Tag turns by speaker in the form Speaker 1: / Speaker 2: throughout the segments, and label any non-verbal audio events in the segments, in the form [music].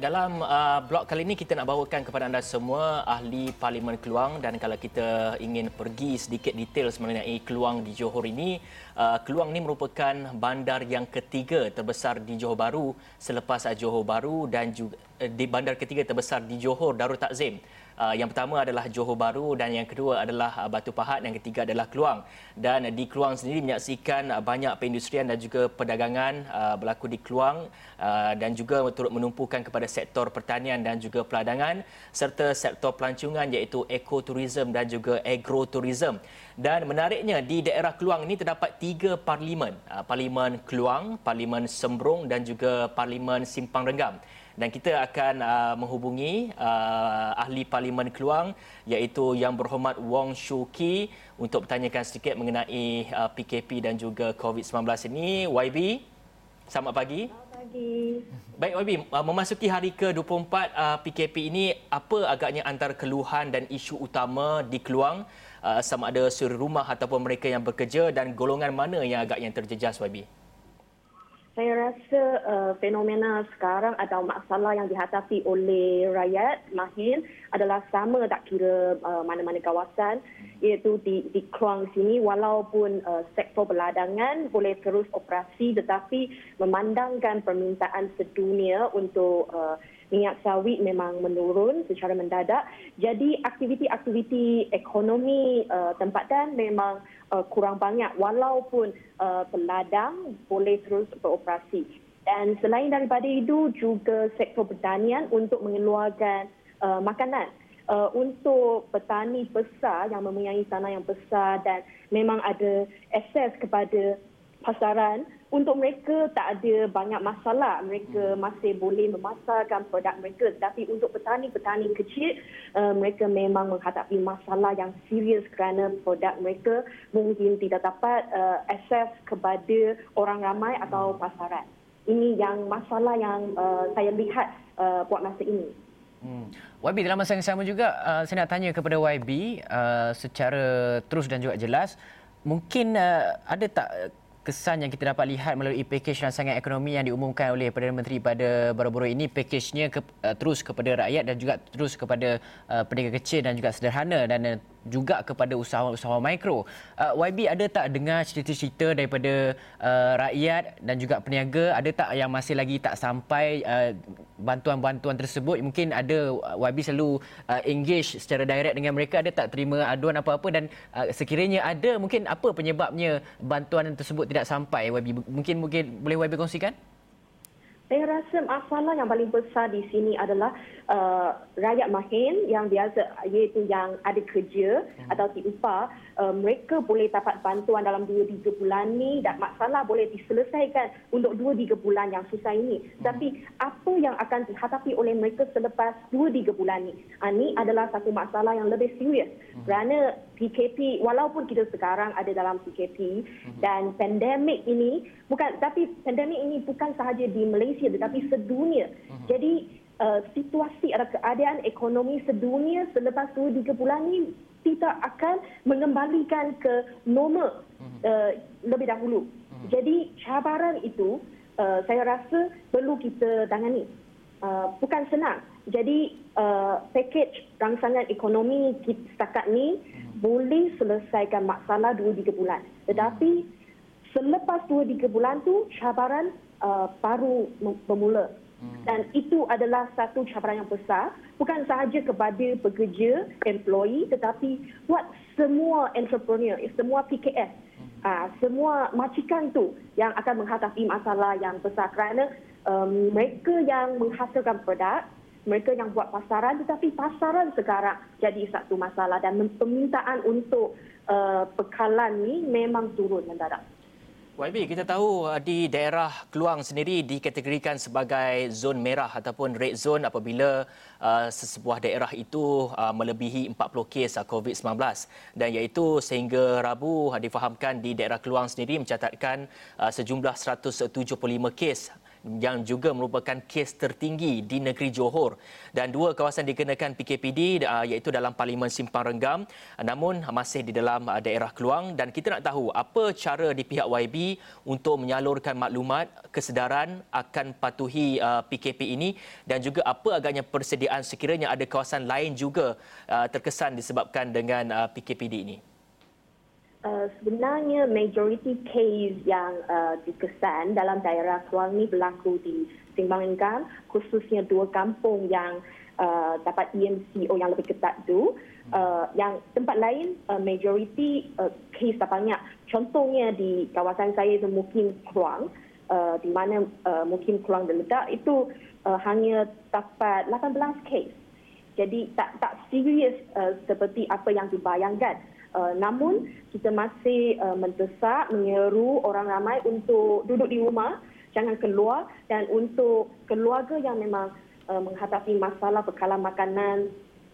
Speaker 1: Dalam uh, blog kali ini kita nak bawakan kepada anda semua ahli Parlimen Keluang dan kalau kita ingin pergi sedikit detail mengenai Keluang di Johor ini, uh, Keluang ini merupakan bandar yang ketiga terbesar di Johor Bahru selepas Johor Bahru dan juga uh, di bandar ketiga terbesar di Johor Darul Takzim. Uh, yang pertama adalah Johor Bahru dan yang kedua adalah uh, Batu Pahat yang ketiga adalah Keluang. Dan uh, di Keluang sendiri menyaksikan uh, banyak perindustrian dan juga perdagangan uh, berlaku di Keluang uh, dan juga turut menumpukan kepada sektor pertanian dan juga peladangan serta sektor pelancongan iaitu ekoturism dan juga agroturism. Dan menariknya di daerah Keluang ini terdapat tiga parlimen. Uh, parlimen Keluang, Parlimen Sembrong dan juga Parlimen Simpang Renggam dan kita akan uh, menghubungi uh, ahli Parlimen Keluang iaitu Yang Berhormat Wong Shu Ki untuk bertanyakan sedikit mengenai uh, PKP dan juga COVID-19 ini. YB, selamat pagi.
Speaker 2: Selamat pagi.
Speaker 1: Baik YB, uh, memasuki hari ke-24 uh, PKP ini, apa agaknya antara keluhan dan isu utama di Keluang uh, sama ada suri rumah ataupun mereka yang bekerja dan golongan mana yang agaknya terjejas YB?
Speaker 2: Saya rasa uh, fenomena sekarang atau masalah yang dihadapi oleh rakyat Mahin adalah sama tak kira uh, mana-mana kawasan. Iaitu di di Keluang sini walaupun uh, sektor peladangan boleh terus operasi tetapi memandangkan permintaan sedunia untuk uh, minyak sawit memang menurun secara mendadak. Jadi aktiviti-aktiviti ekonomi uh, tempatan memang uh, kurang banyak walaupun uh, peladang boleh terus beroperasi. Dan selain daripada itu juga sektor pertanian untuk mengeluarkan uh, makanan uh, untuk petani besar yang mempunyai tanah yang besar dan memang ada akses kepada pasaran untuk mereka tak ada banyak masalah mereka hmm. masih boleh memasarkan produk mereka tapi untuk petani-petani kecil uh, mereka memang menghadapi masalah yang serius kerana produk mereka mungkin tidak dapat uh, akses kepada orang ramai atau hmm. pasaran ini yang masalah yang uh, saya lihat uh, buat masa ini
Speaker 3: Hmm. YB dalam masa yang sama juga uh, saya nak tanya kepada YB uh, secara terus dan juga jelas mungkin uh, ada tak kesan yang kita dapat lihat melalui pakej rancangan ekonomi yang diumumkan oleh Perdana Menteri pada baru-baru ini pakejnya ke, uh, terus kepada rakyat dan juga terus kepada uh, peniaga kecil dan juga sederhana dan uh, juga kepada usahawan-usahawan mikro. Uh, YB ada tak dengar cerita-cerita daripada uh, rakyat dan juga peniaga? Ada tak yang masih lagi tak sampai uh, bantuan-bantuan tersebut? Mungkin ada YB selalu uh, engage secara direct dengan mereka. Ada tak terima aduan apa-apa? Dan uh, sekiranya ada mungkin apa penyebabnya bantuan tersebut tidak sampai? YB mungkin mungkin boleh YB kongsikan
Speaker 2: saya rasa masalah yang paling besar di sini adalah uh, rakyat mahin yang biasa iaitu yang ada kerja hmm. atau diupah uh, mereka boleh dapat bantuan dalam 2-3 bulan ni dan masalah boleh diselesaikan untuk 2-3 bulan yang susah ini. Hmm. Tapi apa yang akan dihadapi oleh mereka selepas 2-3 bulan ni? Ini uh, adalah satu masalah yang lebih serius. Hmm. Kerana PKP walaupun kita sekarang ada dalam PKP hmm. dan pandemik ini bukan tapi pandemik ini bukan sahaja di Malaysia tetapi sedunia. Uh-huh. Jadi uh, situasi atau keadaan ekonomi sedunia selepas 2-3 bulan ini tidak akan mengembalikan ke normal uh, lebih dahulu. Jadi cabaran itu uh, saya rasa perlu kita tangani. Uh, bukan senang. Jadi uh, package rangsangan ekonomi kita setakat ni hmm. Boleh selesaikan masalah 2-3 bulan. Tetapi selepas 2-3 bulan tu cabaran uh, baru bermula. Hmm. Dan itu adalah satu cabaran yang besar, bukan sahaja kepada pekerja, employee, tetapi buat semua entrepreneur, semua PKS, hmm. uh, semua majikan tu yang akan menghadapi masalah yang besar kerana um, mereka yang menghasilkan produk, mereka yang buat pasaran, tetapi pasaran sekarang jadi satu masalah dan permintaan untuk uh, pekalan ni memang turun mendadak.
Speaker 1: YB, kita tahu uh, di daerah Keluang sendiri dikategorikan sebagai zon merah ataupun red zone apabila uh, sesebuah daerah itu uh, melebihi 40 kes uh, COVID-19 dan iaitu sehingga Rabu uh, difahamkan di daerah Keluang sendiri mencatatkan uh, sejumlah 175 kes yang juga merupakan kes tertinggi di negeri Johor. Dan dua kawasan dikenakan PKPD uh, iaitu dalam Parlimen Simpang Renggam namun masih di dalam uh, daerah Keluang dan kita nak tahu apa cara di pihak YB untuk menyalurkan maklumat kesedaran akan patuhi uh, PKP ini dan juga apa agaknya persediaan sekiranya ada kawasan lain juga uh, terkesan disebabkan dengan uh, PKPD ini.
Speaker 2: Uh, sebenarnya majority case yang uh, dikesan dalam daerah Keluang ini berlaku di Simbang khususnya dua kampung yang uh, dapat EMCO yang lebih ketat tu. Uh, yang tempat lain, uh, majority uh, case tak banyak. Contohnya di kawasan saya itu mungkin Keluang, uh, di mana uh, mungkin Keluang terletak, itu uh, hanya dapat 18 case. Jadi tak tak serius uh, seperti apa yang dibayangkan. Uh, namun kita masih uh, mendesak menyeru orang ramai untuk duduk di rumah jangan keluar dan untuk keluarga yang memang uh, menghadapi masalah bekalan makanan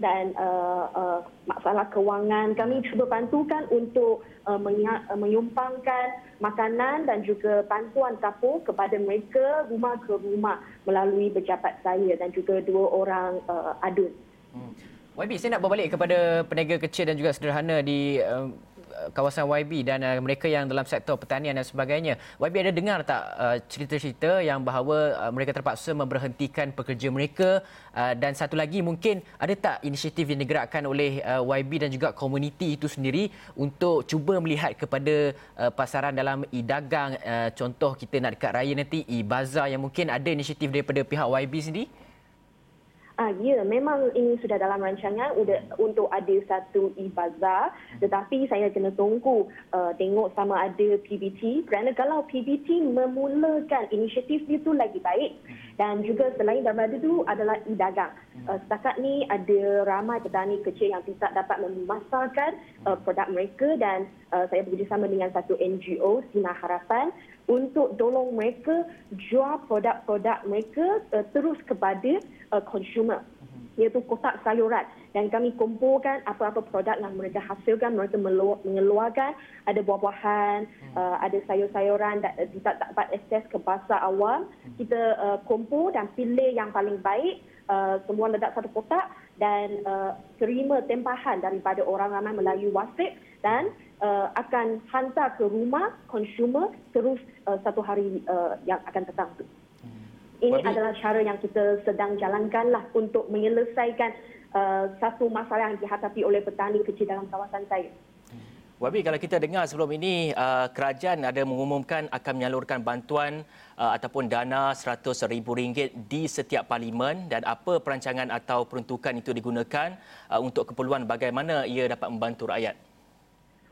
Speaker 2: dan uh, uh, masalah kewangan kami cuba bantukan untuk uh, menyumbangkan makanan dan juga bantuan kapur kepada mereka rumah ke rumah melalui pejabat saya dan juga dua orang uh, adun. Hmm.
Speaker 3: YB, saya nak berbalik kepada peniaga kecil dan juga sederhana di uh, kawasan YB dan uh, mereka yang dalam sektor pertanian dan sebagainya. YB ada dengar tak uh, cerita-cerita yang bahawa uh, mereka terpaksa memberhentikan pekerja mereka uh, dan satu lagi mungkin ada tak inisiatif yang digerakkan oleh uh, YB dan juga komuniti itu sendiri untuk cuba melihat kepada uh, pasaran dalam e-dagang uh, contoh kita nak dekat raya nanti e-bazar yang mungkin ada inisiatif daripada pihak YB sendiri?
Speaker 2: Ya, memang ini sudah dalam rancangan untuk ada satu e-bazar. Tetapi saya kena tunggu uh, tengok sama ada PBT kerana kalau PBT memulakan inisiatif itu lagi baik dan juga selain daripada itu adalah e-dagang. Uh, setakat ni ada ramai petani kecil yang tidak dapat memasarkan uh, produk mereka dan uh, saya bekerjasama dengan satu NGO, Sinar Harapan untuk tolong mereka jual produk-produk mereka uh, terus kepada uh, consumer. Iaitu kotak sayuran dan kami kumpulkan apa-apa produk yang mereka hasilkan mereka mengeluarkan ada buah-buahan hmm. uh, ada sayur-sayuran dan uh, tidak dapat akses ke pasar awam hmm. kita uh, kumpul dan pilih yang paling baik uh, semua letak satu kotak dan uh, terima tempahan daripada orang ramai melalui WhatsApp dan uh, akan hantar ke rumah consumer terus uh, satu hari uh, yang akan datang tu. Hmm. Ini Wabi. adalah cara yang kita sedang jalankanlah untuk menyelesaikan uh, satu masalah yang dihadapi oleh petani kecil dalam kawasan saya.
Speaker 1: Wabi, kalau kita dengar sebelum ini, uh, kerajaan ada mengumumkan akan menyalurkan bantuan uh, ataupun dana RM100,000 di setiap parlimen dan apa perancangan atau peruntukan itu digunakan uh, untuk keperluan bagaimana ia dapat membantu rakyat?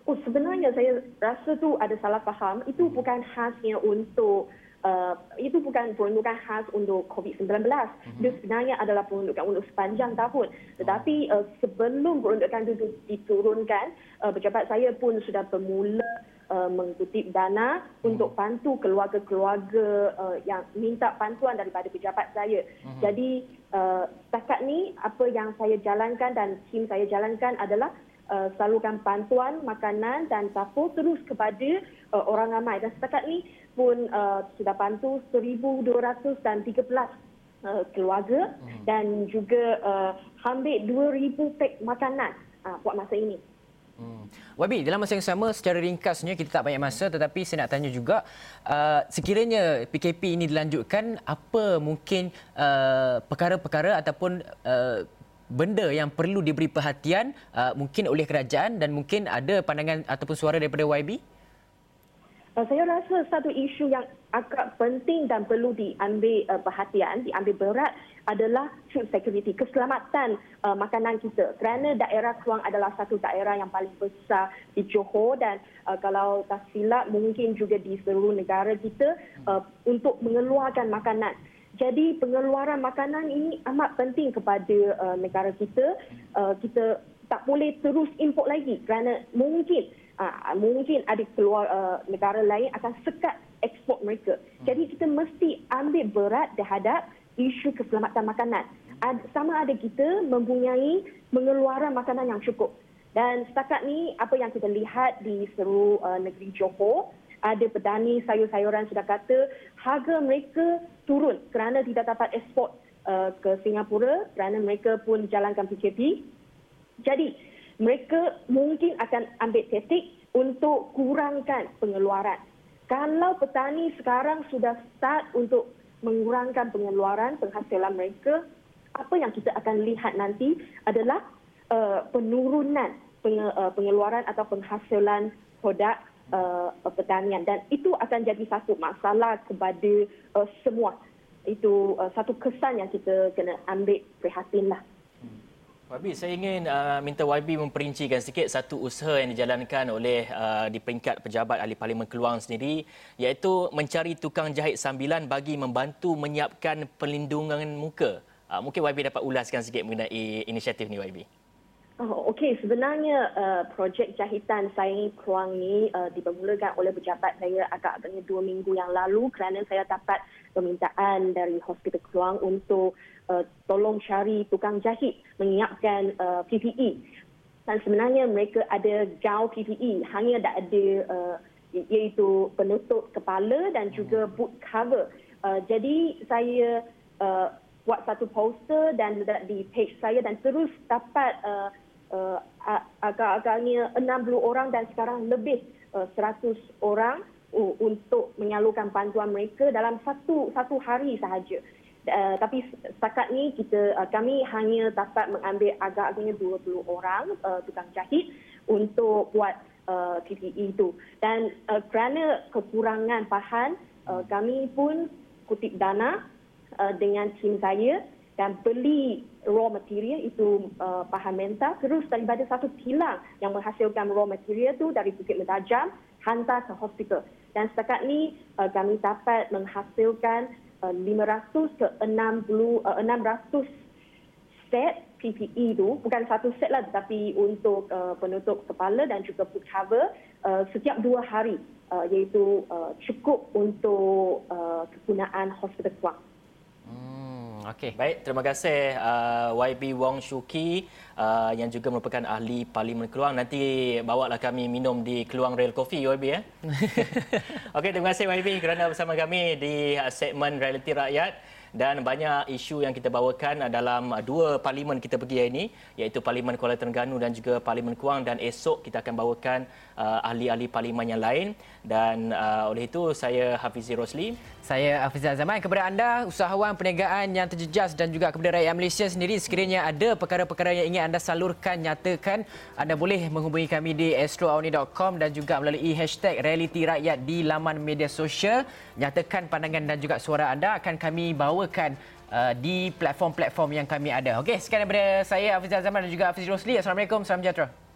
Speaker 2: Oh, sebenarnya saya rasa tu ada salah faham. Itu bukan khasnya untuk Uh, itu bukan peruntukan khas untuk COVID-19. Mm-hmm. Itu sebenarnya adalah peruntukan untuk sepanjang tahun. Tetapi uh, sebelum peruntukan itu diturunkan, uh, pejabat saya pun sudah bermula uh, mengutip dana mm-hmm. untuk bantu keluarga-keluarga uh, yang minta bantuan daripada pejabat saya. Mm-hmm. Jadi uh, setakat ni apa yang saya jalankan dan tim saya jalankan adalah uh, salurkan bantuan makanan dan sapu terus kepada uh, orang ramai. Dan setakat ni pun uh, sudah bantu 1,213 uh, keluarga hmm. dan juga uh, hampir 2,000 pek makanan uh, buat masa ini.
Speaker 3: Hmm. Wabi, dalam masa yang sama secara ringkasnya kita tak banyak masa tetapi saya nak tanya juga uh, sekiranya PKP ini dilanjutkan apa mungkin uh, perkara-perkara ataupun uh, benda yang perlu diberi perhatian uh, mungkin oleh kerajaan dan mungkin ada pandangan ataupun suara daripada YB?
Speaker 2: Uh, saya rasa satu isu yang agak penting dan perlu diambil uh, perhatian, diambil berat adalah food security, keselamatan uh, makanan kita. Kerana daerah Keluang adalah satu daerah yang paling besar di Johor dan uh, kalau tak silap mungkin juga di seluruh negara kita uh, untuk mengeluarkan makanan. Jadi pengeluaran makanan ini amat penting kepada uh, negara kita. Uh, kita tak boleh terus import lagi kerana mungkin uh, mungkin ada keluar uh, negara lain akan sekat ekspor mereka. Hmm. Jadi kita mesti ambil berat terhadap isu keselamatan makanan. Ad, sama ada kita mempunyai pengeluaran makanan yang cukup. Dan setakat ni apa yang kita lihat di seluruh uh, negeri Johor ada petani sayur-sayuran sudah kata harga mereka turun kerana tidak dapat ekspor uh, ke Singapura kerana mereka pun jalankan PKP. Jadi mereka mungkin akan ambil taktik untuk kurangkan pengeluaran. Kalau petani sekarang sudah start untuk mengurangkan pengeluaran penghasilan mereka, apa yang kita akan lihat nanti adalah uh, penurunan uh, pengeluaran atau penghasilan produk uh, pertanian dan itu akan jadi satu masalah kepada uh, semua. Itu uh, satu kesan yang kita kena ambil prihatinlah.
Speaker 1: YB, saya ingin uh, minta YB memperincikan sikit satu usaha yang dijalankan oleh uh, di peringkat pejabat ahli Parlimen Keluang sendiri iaitu mencari tukang jahit sambilan bagi membantu menyiapkan pelindungan muka. Uh, mungkin YB dapat ulaskan sikit mengenai inisiatif ni YB.
Speaker 2: Oh, Okey, sebenarnya uh, projek jahitan saya Keluang ni uh, dipermulakan oleh pejabat saya agak-agaknya dua minggu yang lalu kerana saya dapat permintaan dari Hospital Keluang untuk uh, tolong cari tukang jahit menyiapkan uh, PPE. Dan sebenarnya mereka ada gaun PPE, hanya tak ada uh, iaitu penutup kepala dan juga hmm. boot cover. Uh, jadi saya uh, buat satu poster dan di page saya dan terus dapat uh, agak-agaknya 60 orang dan sekarang lebih uh, 100 orang uh, untuk menyalurkan bantuan mereka dalam satu satu hari sahaja. Uh, tapi setakat ni kita uh, kami hanya dapat mengambil agak-agaknya 20 orang uh, tukang jahit untuk buat uh, itu dan uh, kerana kekurangan bahan uh, kami pun kutip dana uh, dengan tim saya dan beli raw material itu uh, bahan mentah. Terus daripada satu kilang yang menghasilkan raw material itu dari Bukit Mentajam hantar ke hospital. Dan setakat ni uh, kami dapat menghasilkan 500 ke 60 uh, 600 set PPE itu bukan satu set lah tetapi untuk uh, penutup kepala dan juga book cover uh, setiap dua hari uh, iaitu uh, cukup untuk uh, kegunaan hospital Kelang.
Speaker 1: Okey, baik. Terima kasih uh, YB Wong Shuki uh, yang juga merupakan ahli Parlimen Keluang. Nanti bawalah kami minum di Keluang Rail Coffee, YB ya. [laughs] [laughs] Okey, terima kasih YB kerana bersama kami di segmen Realiti Rakyat dan banyak isu yang kita bawakan dalam dua parlimen kita pergi hari ini iaitu Parlimen Kuala Terengganu dan juga Parlimen Kuang. Dan esok kita akan bawakan uh, ahli-ahli parlimen yang lain. Dan uh, oleh itu saya Hafizi Rosli.
Speaker 3: Saya Hafizah Zaman kepada anda usahawan perniagaan yang terjejas dan juga kepada rakyat Malaysia sendiri sekiranya ada perkara-perkara yang ingin anda salurkan nyatakan anda boleh menghubungi kami di astroauni.com dan juga melalui hashtag realiti rakyat di laman media sosial. Nyatakan pandangan dan juga suara anda akan kami bawa bawakan uh, di platform-platform yang kami ada. Okey, sekian daripada saya Hafiz Zaman dan juga Hafiz Rosli. Assalamualaikum, salam sejahtera.